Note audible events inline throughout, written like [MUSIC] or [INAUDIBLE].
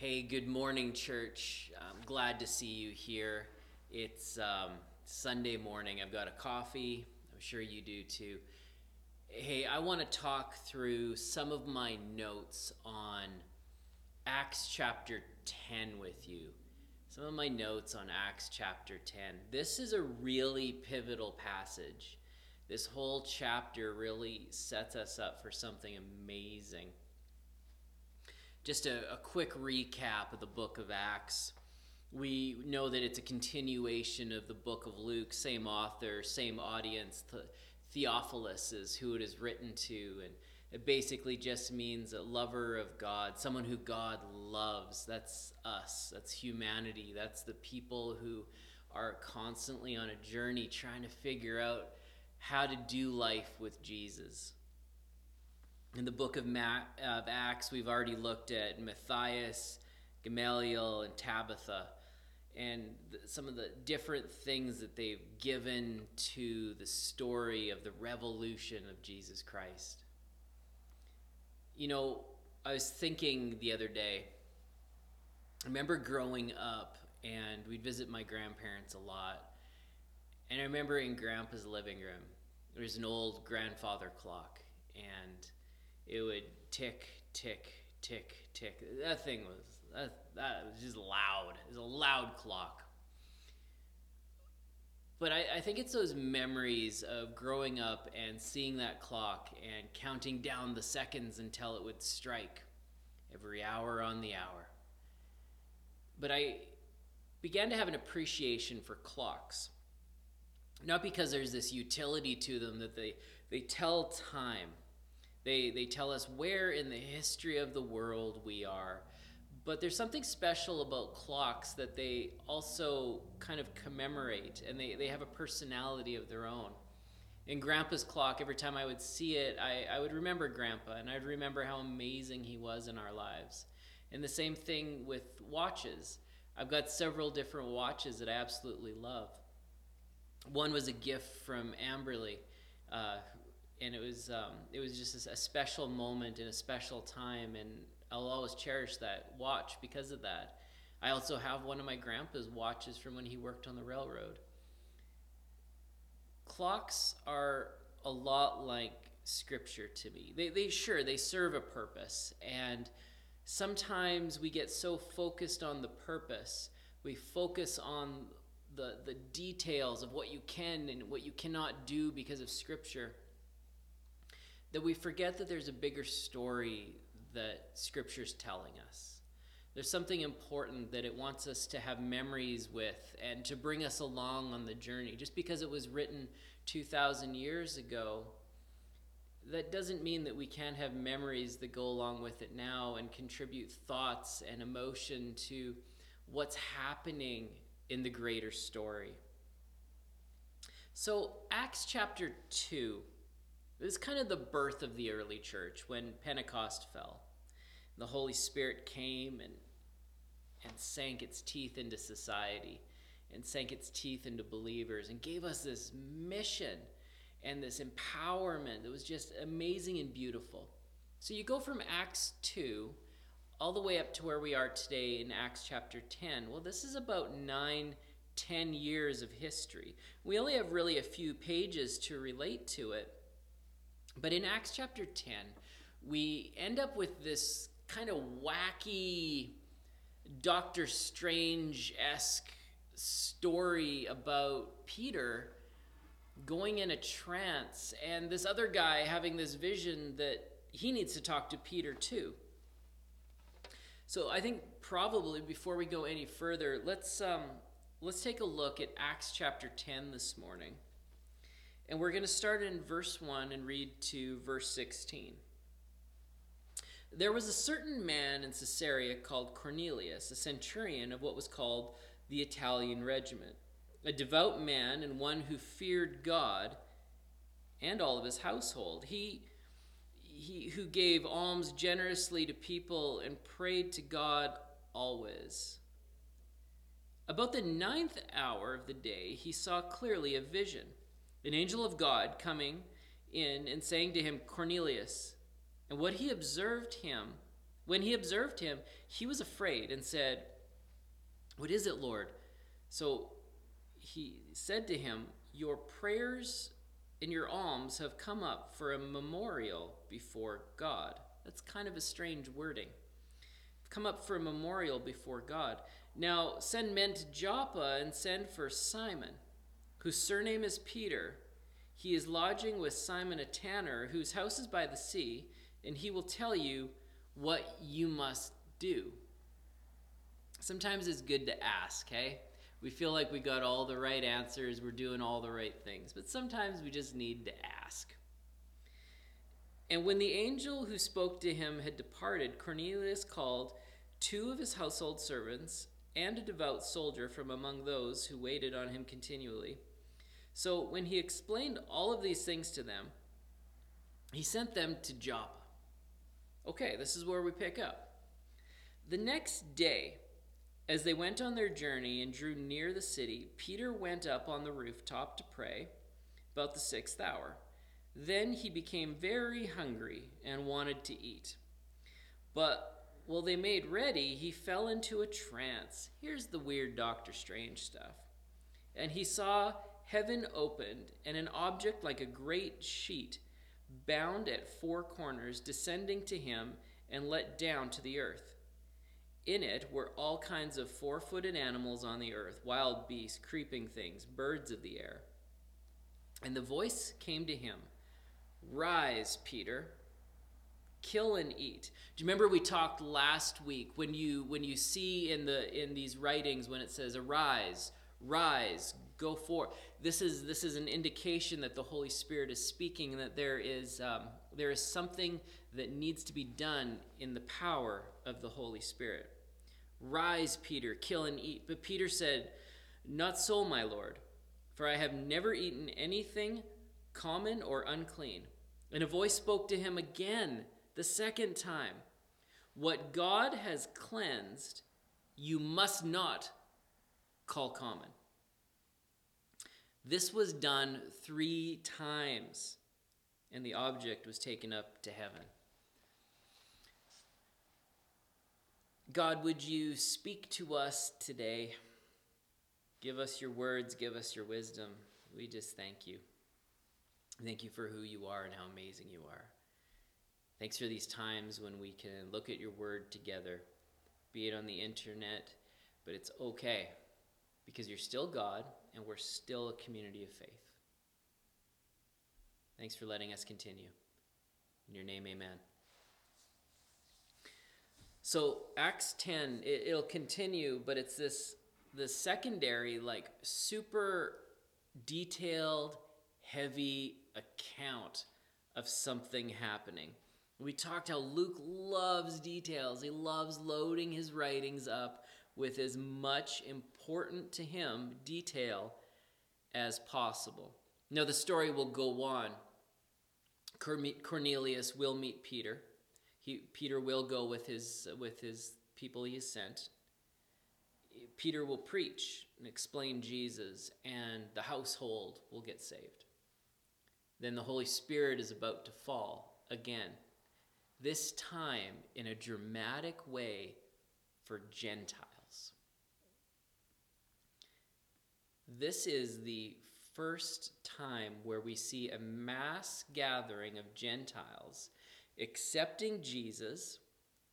Hey, good morning, church. I'm glad to see you here. It's um, Sunday morning. I've got a coffee. I'm sure you do too. Hey, I want to talk through some of my notes on Acts chapter 10 with you. Some of my notes on Acts chapter 10. This is a really pivotal passage. This whole chapter really sets us up for something amazing just a, a quick recap of the book of Acts. We know that it's a continuation of the book of Luke, same author, same audience. The, Theophilus is who it is written to, and it basically just means a lover of God, someone who God loves. That's us, that's humanity, that's the people who are constantly on a journey trying to figure out how to do life with Jesus. In the book of, Ma- of Acts, we've already looked at Matthias, Gamaliel, and Tabitha, and some of the different things that they've given to the story of the revolution of Jesus Christ. You know, I was thinking the other day, I remember growing up, and we'd visit my grandparents a lot. And I remember in Grandpa's living room, there was an old grandfather clock, and it would tick, tick, tick, tick. That thing was that, that was just loud. It was a loud clock. But I, I think it's those memories of growing up and seeing that clock and counting down the seconds until it would strike every hour on the hour. But I began to have an appreciation for clocks. Not because there's this utility to them that they, they tell time, they, they tell us where in the history of the world we are. But there's something special about clocks that they also kind of commemorate, and they, they have a personality of their own. In Grandpa's clock, every time I would see it, I, I would remember Grandpa, and I'd remember how amazing he was in our lives. And the same thing with watches. I've got several different watches that I absolutely love. One was a gift from Amberly, uh, and it was um, it was just a special moment and a special time, and I'll always cherish that watch because of that. I also have one of my grandpa's watches from when he worked on the railroad. Clocks are a lot like scripture to me. They, they sure they serve a purpose, and sometimes we get so focused on the purpose, we focus on the the details of what you can and what you cannot do because of scripture that we forget that there's a bigger story that Scripture's telling us. There's something important that it wants us to have memories with and to bring us along on the journey. Just because it was written 2,000 years ago, that doesn't mean that we can't have memories that go along with it now and contribute thoughts and emotion to what's happening in the greater story. So, Acts chapter 2 it was kind of the birth of the early church when Pentecost fell. The Holy Spirit came and, and sank its teeth into society and sank its teeth into believers and gave us this mission and this empowerment that was just amazing and beautiful. So you go from Acts 2 all the way up to where we are today in Acts chapter 10. Well, this is about nine, ten years of history. We only have really a few pages to relate to it. But in Acts chapter 10, we end up with this kind of wacky Doctor Strange esque story about Peter going in a trance and this other guy having this vision that he needs to talk to Peter too. So I think probably before we go any further, let's um, let's take a look at Acts chapter 10 this morning. And we're going to start in verse 1 and read to verse 16. There was a certain man in Caesarea called Cornelius, a centurion of what was called the Italian regiment, a devout man and one who feared God and all of his household. He, he who gave alms generously to people and prayed to God always. About the ninth hour of the day, he saw clearly a vision an angel of God coming in and saying to him, Cornelius. And what he observed him, When he observed him, he was afraid and said, What is it, Lord? So he said to him, Your prayers and your alms have come up for a memorial before God. That's kind of a strange wording. Come up for a memorial before God. Now send men to Joppa and send for Simon, whose surname is Peter. He is lodging with Simon a tanner, whose house is by the sea, and he will tell you what you must do. Sometimes it's good to ask, hey? We feel like we got all the right answers, we're doing all the right things, but sometimes we just need to ask. And when the angel who spoke to him had departed, Cornelius called two of his household servants and a devout soldier from among those who waited on him continually. So when he explained all of these things to them, he sent them to Joppa. Okay, this is where we pick up. The next day, as they went on their journey and drew near the city, Peter went up on the rooftop to pray about the sixth hour. Then he became very hungry and wanted to eat. But while they made ready, he fell into a trance. Here's the weird Doctor Strange stuff. And he saw heaven opened and an object like a great sheet bound at four corners, descending to him and let down to the earth. In it were all kinds of four footed animals on the earth, wild beasts, creeping things, birds of the air. And the voice came to him Rise, Peter, kill and eat. Do you remember we talked last week when you when you see in the in these writings when it says arise, rise, go forth. This is this is an indication that the Holy Spirit is speaking, and that there is um, there is something that needs to be done in the power of the Holy Spirit. Rise, Peter, kill and eat. But Peter said, Not so, my Lord, for I have never eaten anything common or unclean. And a voice spoke to him again the second time What God has cleansed, you must not call common. This was done three times, and the object was taken up to heaven. God, would you speak to us today? Give us your words, give us your wisdom. We just thank you. Thank you for who you are and how amazing you are. Thanks for these times when we can look at your word together, be it on the internet, but it's okay because you're still God and we're still a community of faith. Thanks for letting us continue. In your name, amen. So Acts 10, it, it'll continue, but it's this the secondary, like super detailed, heavy account of something happening. We talked how Luke loves details. He loves loading his writings up with as much important to him detail as possible. Now, the story will go on. Cornelius will meet Peter. He, Peter will go with his, with his people he has sent. Peter will preach and explain Jesus, and the household will get saved. Then the Holy Spirit is about to fall again, this time in a dramatic way for Gentiles. This is the first time where we see a mass gathering of Gentiles accepting Jesus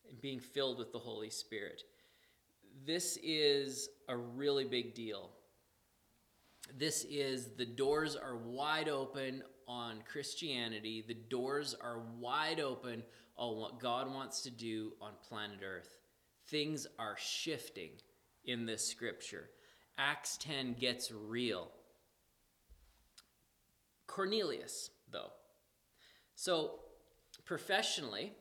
and being filled with the Holy Spirit. This is a really big deal. This is the doors are wide open on Christianity. The doors are wide open on what God wants to do on planet Earth. Things are shifting in this scripture. Acts 10 gets real. Cornelius, though. So, professionally,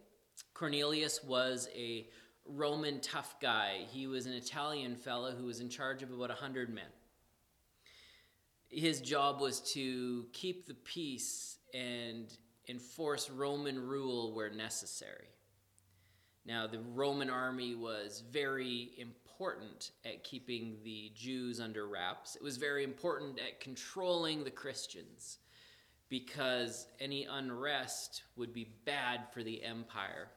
Cornelius was a Roman tough guy. He was an Italian fellow who was in charge of about 100 men. His job was to keep the peace and enforce Roman rule where necessary. Now, the Roman army was very important important at keeping the Jews under wraps. It was very important at controlling the Christians because any unrest would be bad for the empire.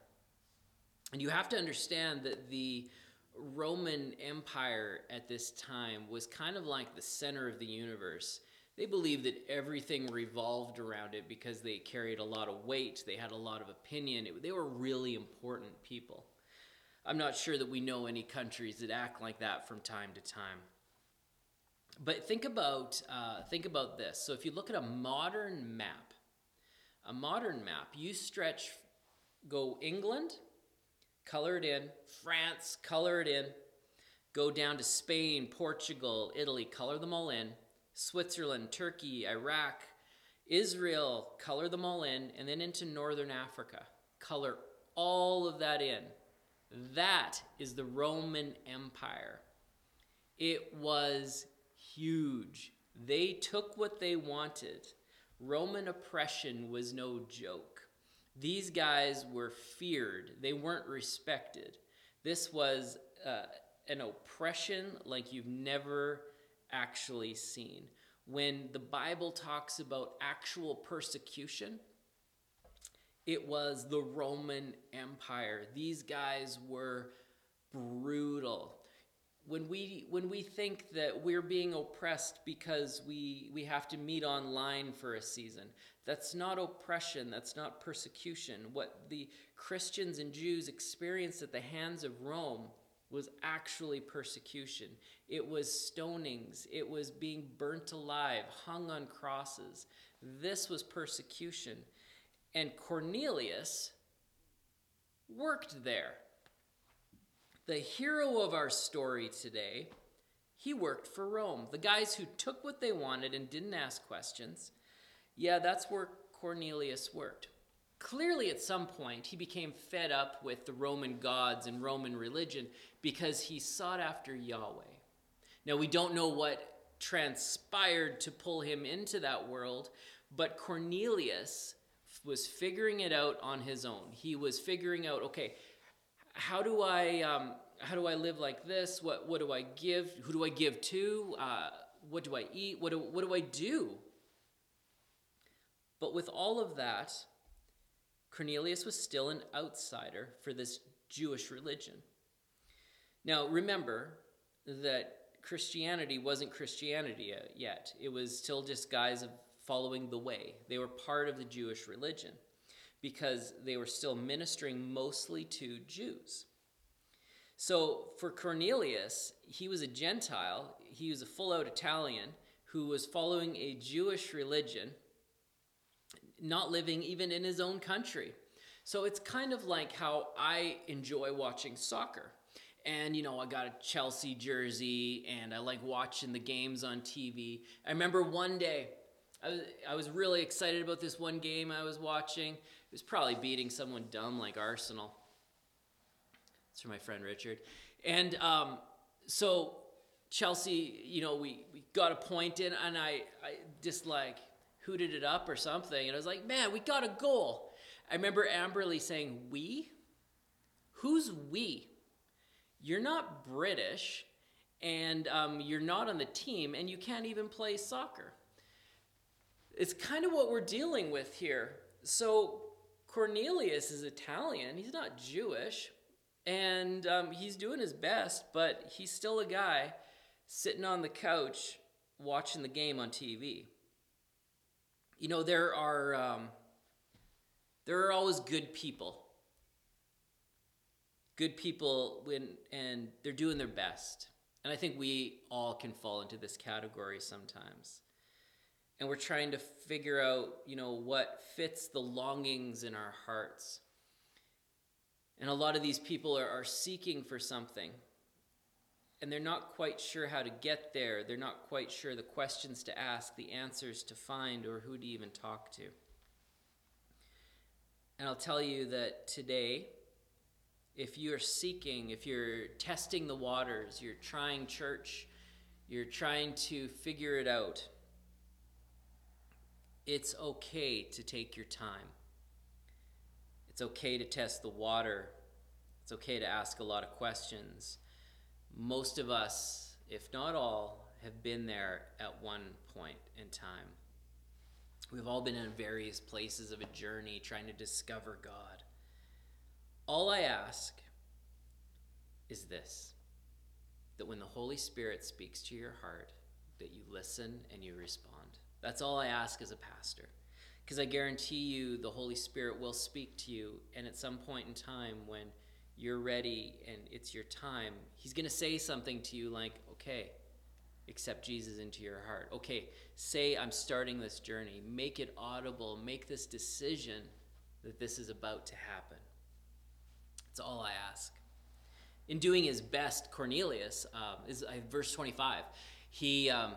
And you have to understand that the Roman Empire at this time was kind of like the center of the universe. They believed that everything revolved around it because they carried a lot of weight, they had a lot of opinion. It, they were really important people. I'm not sure that we know any countries that act like that from time to time. But think about uh, think about this. So if you look at a modern map, a modern map, you stretch, go England, color it in, France, color it in, go down to Spain, Portugal, Italy, color them all in, Switzerland, Turkey, Iraq, Israel, color them all in, and then into Northern Africa, color all of that in. That is the Roman Empire. It was huge. They took what they wanted. Roman oppression was no joke. These guys were feared, they weren't respected. This was uh, an oppression like you've never actually seen. When the Bible talks about actual persecution, it was the Roman Empire. These guys were brutal. When we when we think that we're being oppressed because we we have to meet online for a season, that's not oppression, that's not persecution. What the Christians and Jews experienced at the hands of Rome was actually persecution. It was stonings, it was being burnt alive, hung on crosses. This was persecution. And Cornelius worked there. The hero of our story today, he worked for Rome. The guys who took what they wanted and didn't ask questions. Yeah, that's where Cornelius worked. Clearly, at some point, he became fed up with the Roman gods and Roman religion because he sought after Yahweh. Now, we don't know what transpired to pull him into that world, but Cornelius was figuring it out on his own. He was figuring out, okay, how do I um, how do I live like this? What what do I give? Who do I give to? Uh, what do I eat? What do, what do I do? But with all of that, Cornelius was still an outsider for this Jewish religion. Now, remember that Christianity wasn't Christianity yet. It was still just guys of following the way. They were part of the Jewish religion because they were still ministering mostly to Jews. So for Cornelius, he was a Gentile, he was a full out Italian who was following a Jewish religion, not living even in his own country. So it's kind of like how I enjoy watching soccer. And, you know, I got a Chelsea jersey and I like watching the games on TV. I remember one day I was, I was really excited about this one game I was watching. It was probably beating someone dumb like Arsenal. It's for my friend Richard. And um, so Chelsea, you know, we, we got a point in, and I, I just like hooted it up or something. And I was like, man, we got a goal. I remember Amberly saying, we? Who's we? You're not British, and um, you're not on the team, and you can't even play soccer. It's kind of what we're dealing with here. So Cornelius is Italian, he's not Jewish, and um, he's doing his best, but he's still a guy sitting on the couch watching the game on TV. You know, there are um, there are always good people. Good people when and they're doing their best. And I think we all can fall into this category sometimes and we're trying to figure out, you know, what fits the longings in our hearts. And a lot of these people are, are seeking for something, and they're not quite sure how to get there. They're not quite sure the questions to ask, the answers to find, or who to even talk to. And I'll tell you that today, if you're seeking, if you're testing the waters, you're trying church, you're trying to figure it out it's okay to take your time. It's okay to test the water. It's okay to ask a lot of questions. Most of us, if not all, have been there at one point in time. We've all been in various places of a journey trying to discover God. All I ask is this that when the Holy Spirit speaks to your heart, that you listen and you respond. That's all I ask as a pastor. Because I guarantee you the Holy Spirit will speak to you, and at some point in time when you're ready and it's your time, He's going to say something to you like, okay, accept Jesus into your heart. Okay, say, I'm starting this journey. Make it audible. Make this decision that this is about to happen. That's all I ask. In doing his best, Cornelius, um, is uh, verse 25, he, um,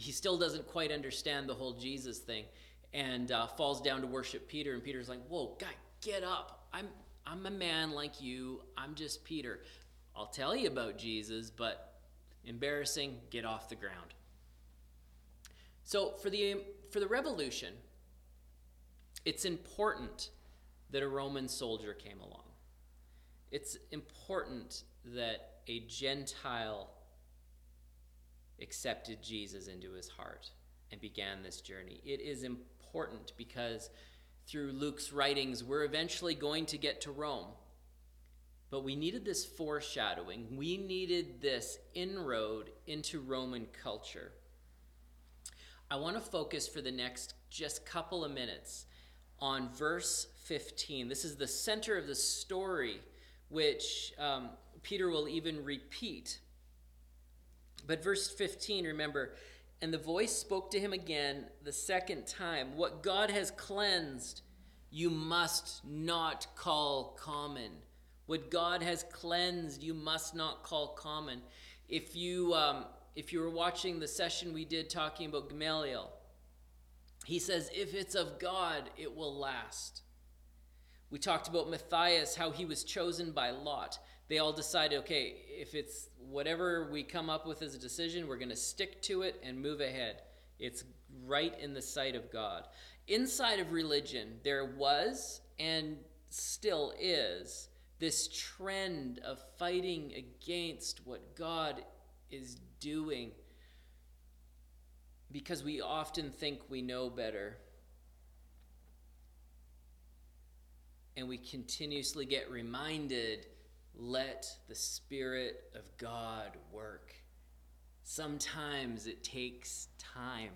he still doesn't quite understand the whole Jesus thing and uh, falls down to worship Peter. And Peter's like, Whoa, guy, get up. I'm, I'm a man like you. I'm just Peter. I'll tell you about Jesus, but embarrassing, get off the ground. So for the, for the revolution, it's important that a Roman soldier came along. It's important that a Gentile accepted Jesus into his heart and began this journey. It is important because through Luke's writings, we're eventually going to get to Rome. But we needed this foreshadowing. We needed this inroad into Roman culture. I want to focus for the next just couple of minutes on verse 15. This is the center of the story, which um, Peter will even repeat. But verse 15, remember, and the voice spoke to him again the second time What God has cleansed, you must not call common. What God has cleansed, you must not call common. If you, um, if you were watching the session we did talking about Gamaliel, he says, if it's of God, it will last. We talked about Matthias, how he was chosen by Lot. They all decided, okay, if it's whatever we come up with as a decision, we're going to stick to it and move ahead. It's right in the sight of God. Inside of religion, there was and still is this trend of fighting against what God is doing because we often think we know better. And we continuously get reminded let the Spirit of God work. Sometimes it takes time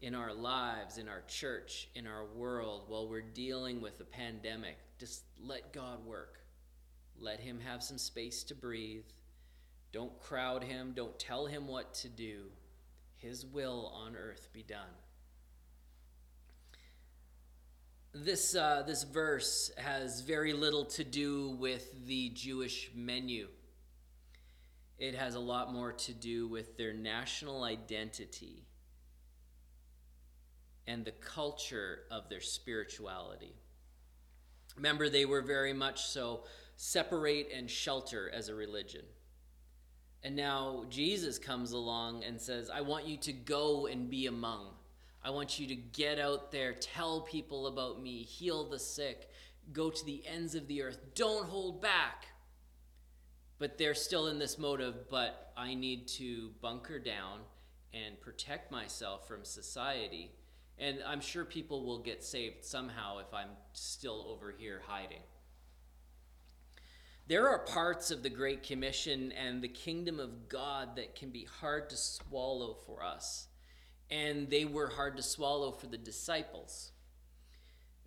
in our lives, in our church, in our world, while we're dealing with a pandemic. Just let God work. Let Him have some space to breathe. Don't crowd Him. Don't tell Him what to do. His will on earth be done. This, uh, this verse has very little to do with the Jewish menu. It has a lot more to do with their national identity and the culture of their spirituality. Remember, they were very much so separate and shelter as a religion. And now Jesus comes along and says, I want you to go and be among. I want you to get out there, tell people about me, heal the sick, go to the ends of the earth. Don't hold back. But they're still in this motive, but I need to bunker down and protect myself from society and I'm sure people will get saved somehow if I'm still over here hiding. There are parts of the Great Commission and the kingdom of God that can be hard to swallow for us, and they were hard to swallow for the disciples.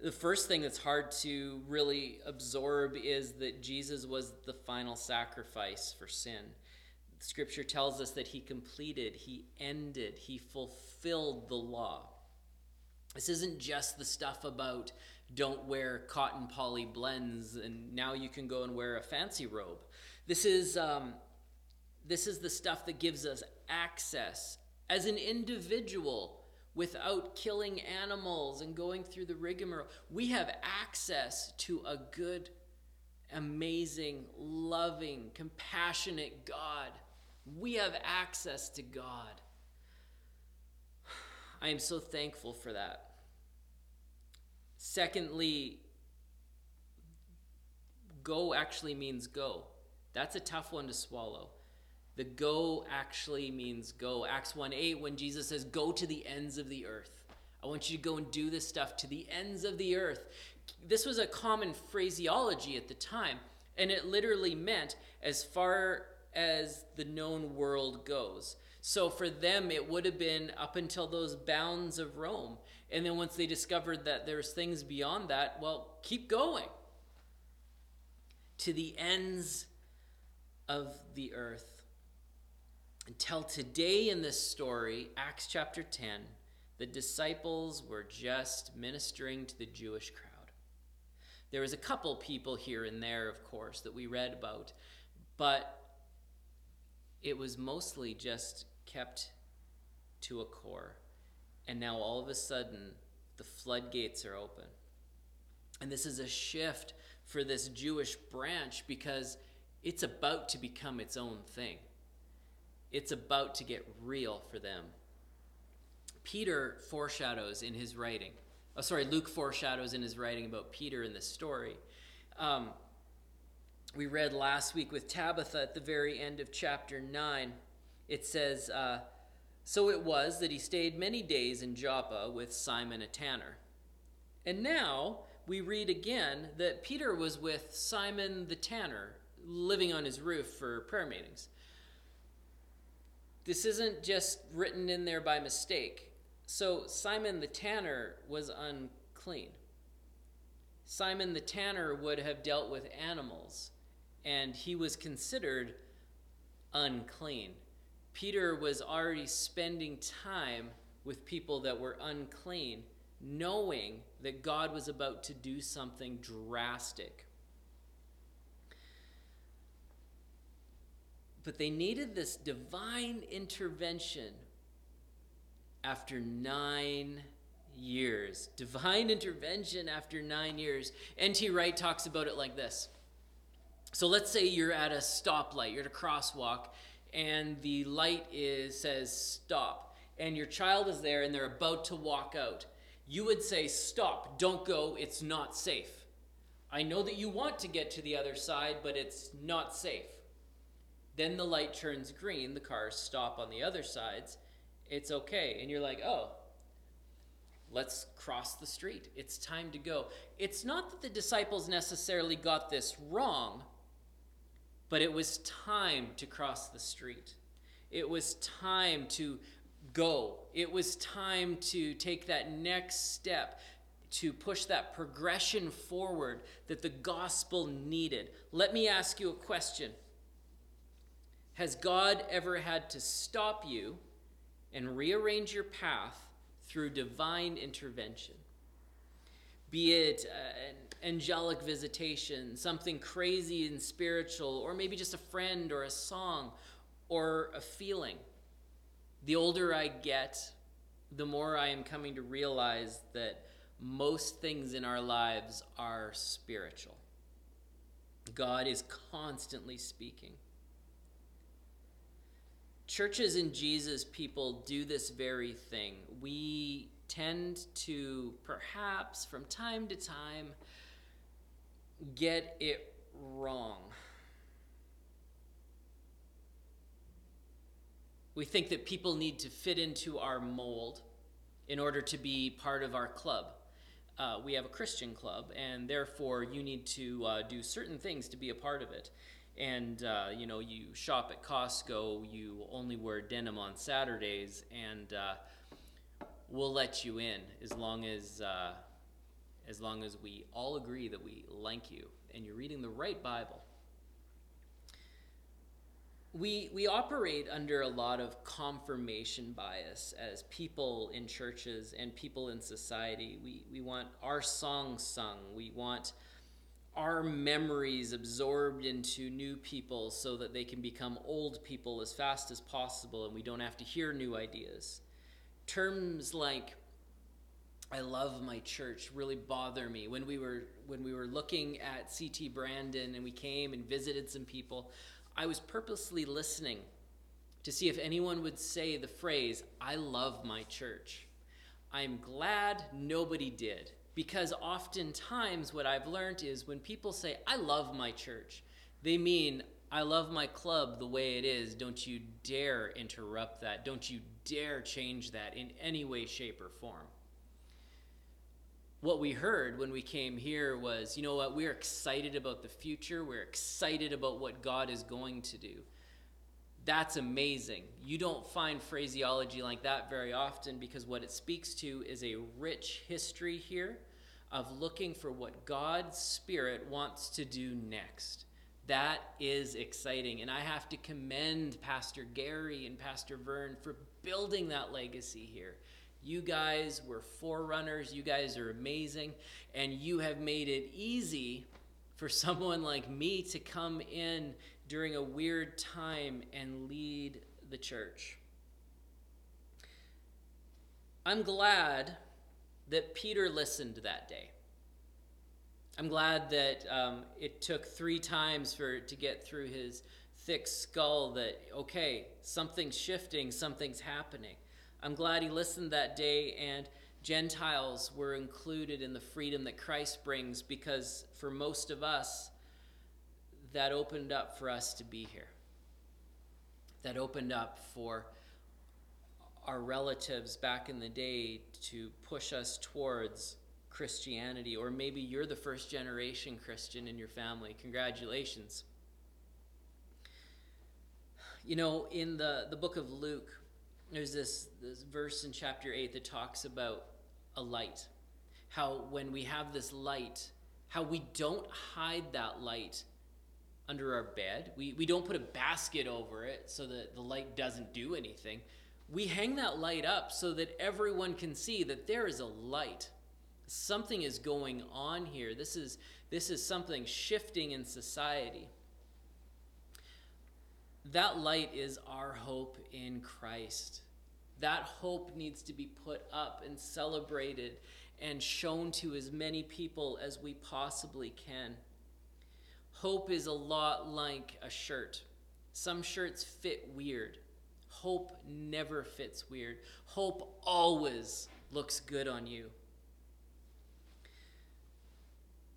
The first thing that's hard to really absorb is that Jesus was the final sacrifice for sin. Scripture tells us that he completed, he ended, he fulfilled the law. This isn't just the stuff about don't wear cotton poly blends and now you can go and wear a fancy robe. This is um, this is the stuff that gives us access as an individual without killing animals and going through the rigmarole. We have access to a good, amazing, loving, compassionate God. We have access to God. [SIGHS] I am so thankful for that. Secondly, go actually means go. That's a tough one to swallow. The go actually means go. Acts 1 8, when Jesus says, Go to the ends of the earth. I want you to go and do this stuff to the ends of the earth. this was a common phraseology at the time, and it literally meant as far as the known world goes. So for them, it would have been up until those bounds of Rome. And then once they discovered that there's things beyond that, well, keep going to the ends of the earth. Until today in this story, Acts chapter 10, the disciples were just ministering to the Jewish crowd. There was a couple people here and there, of course, that we read about, but it was mostly just kept to a core. And now all of a sudden, the floodgates are open. And this is a shift for this Jewish branch because it's about to become its own thing. It's about to get real for them. Peter foreshadows in his writing, oh, sorry, Luke foreshadows in his writing about Peter in this story. Um, we read last week with Tabitha at the very end of chapter 9. It says, uh, So it was that he stayed many days in Joppa with Simon a tanner. And now we read again that Peter was with Simon the tanner, living on his roof for prayer meetings. This isn't just written in there by mistake. So Simon the tanner was unclean. Simon the tanner would have dealt with animals, and he was considered unclean. Peter was already spending time with people that were unclean knowing that God was about to do something drastic. But they needed this divine intervention after nine years. Divine intervention after nine years. N.T. Wright talks about it like this. So let's say you're at a stoplight, you're at a crosswalk, and the light is says stop, and your child is there and they're about to walk out you would say, Stop, don't go, it's not safe. I know that you want to get to the other side, but it's not safe. Then the light turns green, the cars stop on the other sides. It's okay. And you're like, oh, let's cross the street. It's time to go. It's not that the disciples necessarily got this wrong, but it was time to cross the street. It was time to go. It was time to take that next step, to push that progression forward that the gospel needed. Let me ask you a question Has God ever had to stop you and rearrange your path through divine intervention? Be it uh, an angelic visitation, something crazy and spiritual, or maybe just a friend or a song or a feeling the older I get, the more I am coming to realize that most things in our lives are spiritual. God is constantly speaking. Churches and Jesus people do this very thing. We tend to, perhaps from time to time, get it wrong. We think that people need to fit into our mold in order to be part of our club. Uh, we have a Christian club, and therefore you need to uh, do certain things to be a part of it. And uh, you know, you shop at Costco, you only wear denim on Saturdays, and uh, we'll let you in as long as uh, as long as we all agree that we like you and you're reading the right Bible we we operate under a lot of confirmation bias as people in churches and people in society. We we want our songs sung. We want our memories absorbed into new people so that they can become old people as fast as possible and we don't have to hear new ideas. Terms like I love my church really bother me. When we were when we were looking at CT Brandon and we came and visited some people, I was purposely listening to see if anyone would say the phrase, I love my church. I'm glad nobody did because oftentimes what I've learned is when people say, I love my church, they mean, I love my club the way it is. Don't you dare interrupt that. Don't you dare change that in any way, shape, or form. what we heard when we came here was, you know what, we're excited about the future. We're excited about what God is going to do. That's amazing. You don't find phraseology like that very often because what it speaks to is a rich history here of looking for what God's Spirit wants to do next. That is exciting. And I have to commend Pastor Gary and Pastor Vern for building that legacy here. You guys were forerunners. You guys are amazing. And you have made it easy for someone like me to come in during a weird time and lead the church. I'm glad that Peter listened that day. I'm glad that um, it took three times for to get through his thick skull that okay, something's shifting, something's happening. I'm glad he listened that day and Gentiles were included in the freedom that Christ brings because for most of us, that opened up for us to be here. That opened up for our relatives back in the day to push us towards Christianity. Or maybe you're the first generation Christian in your family. Congratulations. You know, in the, the book of Luke, there's this, this verse in chapter 8 that talks about a light. How when we have this light, how we don't hide that light under our bed. We, we don't put a basket over it so that the light doesn't do anything. We hang that light up so that everyone can see that there is a light. Something is going on here. This is, this is something shifting in society. That light is our hope in Christ. That hope needs to be put up and celebrated and shown to as many people as we possibly can. Hope is a lot like a shirt. Some shirts fit weird. Hope never fits weird. Hope always looks good on you.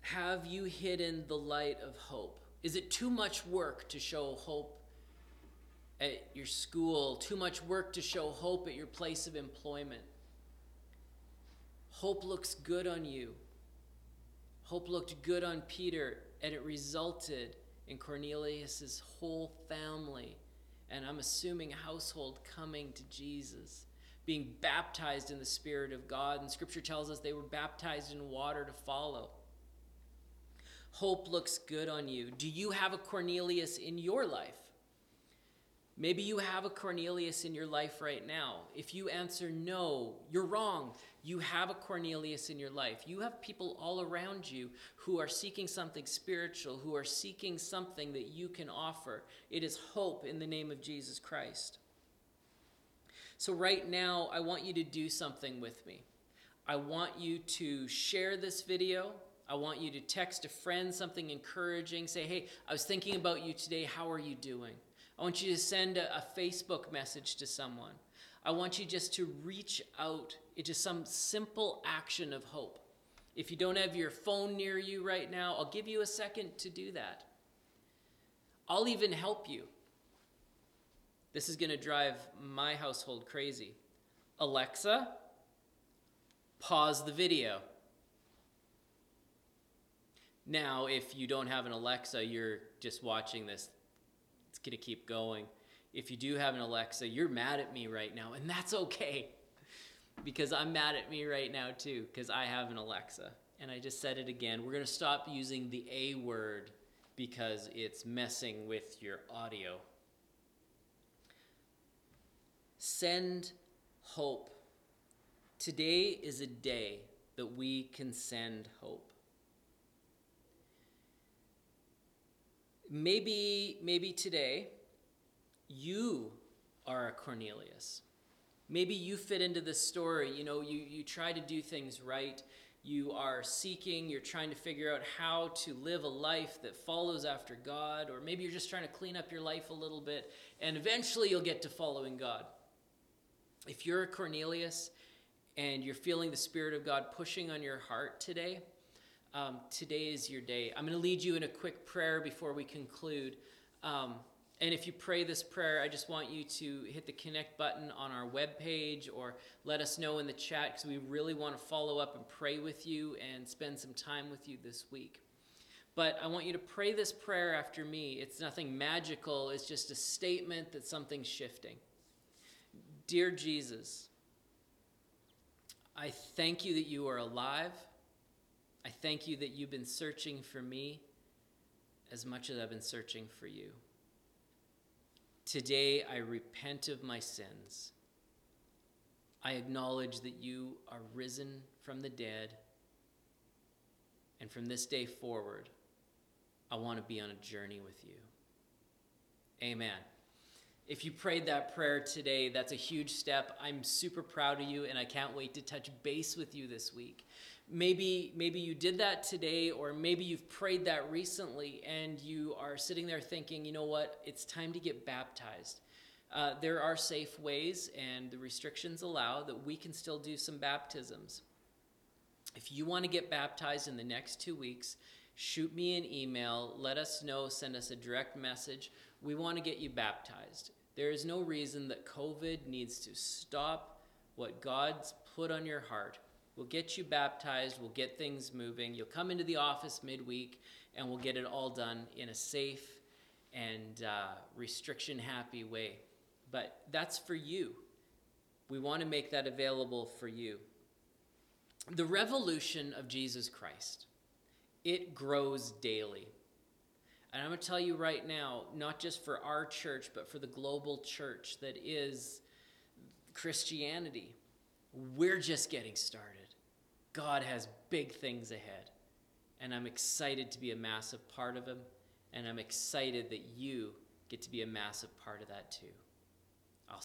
Have you hidden the light of hope? Is it too much work to show hope at your school? Too much work to show hope at your place of employment? Hope looks good on you. Hope looked good on Peter and it resulted in Cornelius's whole family, and I'm assuming household, coming to Jesus, being baptized in the Spirit of God. And Scripture tells us they were baptized in water to follow. Hope looks good on you. Do you have a Cornelius in your life? Maybe you have a Cornelius in your life right now. If you answer no, you're wrong. You have a Cornelius in your life. You have people all around you who are seeking something spiritual, who are seeking something that you can offer. It is hope in the name of Jesus Christ. So, right now, I want you to do something with me. I want you to share this video. I want you to text a friend something encouraging. Say, hey, I was thinking about you today. How are you doing? I want you to send a, a Facebook message to someone. I want you just to reach out into some simple action of hope. If you don't have your phone near you right now, I'll give you a second to do that. I'll even help you. This is going to drive my household crazy. Alexa, pause the video. Now, if you don't have an Alexa, you're just watching this going to keep going. If you do have an Alexa, you're mad at me right now, and that's okay. [LAUGHS] Because I'm mad at me right now too, because I have an Alexa. And I just said it again. We're going to stop using the A word because it's messing with your audio. Send hope. Today is a day that we can send hope. Maybe maybe today you are a Cornelius. Maybe you fit into this story. You know, you, you try to do things right. You are seeking, you're trying to figure out how to live a life that follows after God, or maybe you're just trying to clean up your life a little bit, and eventually you'll get to following God. If you're a Cornelius and you're feeling the Spirit of God pushing on your heart today, um, today is your day. I'm going to lead you in a quick prayer before we conclude. Um, And if you pray this prayer, I just want you to hit the connect button on our webpage or let us know in the chat because we really want to follow up and pray with you and spend some time with you this week. But I want you to pray this prayer after me. It's nothing magical, it's just a statement that something's shifting. Dear Jesus, I thank you that you are alive. I thank you that you've been searching for me as much as I've been searching for you. Today I repent of my sins. I acknowledge that you are risen from the dead. And from this day forward, I want to be on a journey with you. Amen. If you prayed that prayer today, that's a huge step. I'm super proud of you, and I can't wait to touch base with you this week maybe maybe you did that today or maybe you've prayed that recently and you are sitting there thinking you know what? It's time to get baptized. Uh, there are safe ways and the restrictions allow that we can still do some baptisms. If you want to get baptized in the next two weeks shoot me an email let us know send us a direct message. We want to get you baptized. There is no reason that covid needs to stop what god's put on your heart We'll get you baptized. We'll get things moving. You'll come into the office midweek, and we'll get it all done in a safe and uh, restriction happy way. But that's for you. We want to make that available for you. The revolution of Jesus Christ, it grows daily. And I'm going to tell you right now, not just for our church, but for the global church that is Christianity, we're just getting started. God has big things ahead. And I'm excited to be a massive part of them. And I'm excited that you get to be a massive part of that too.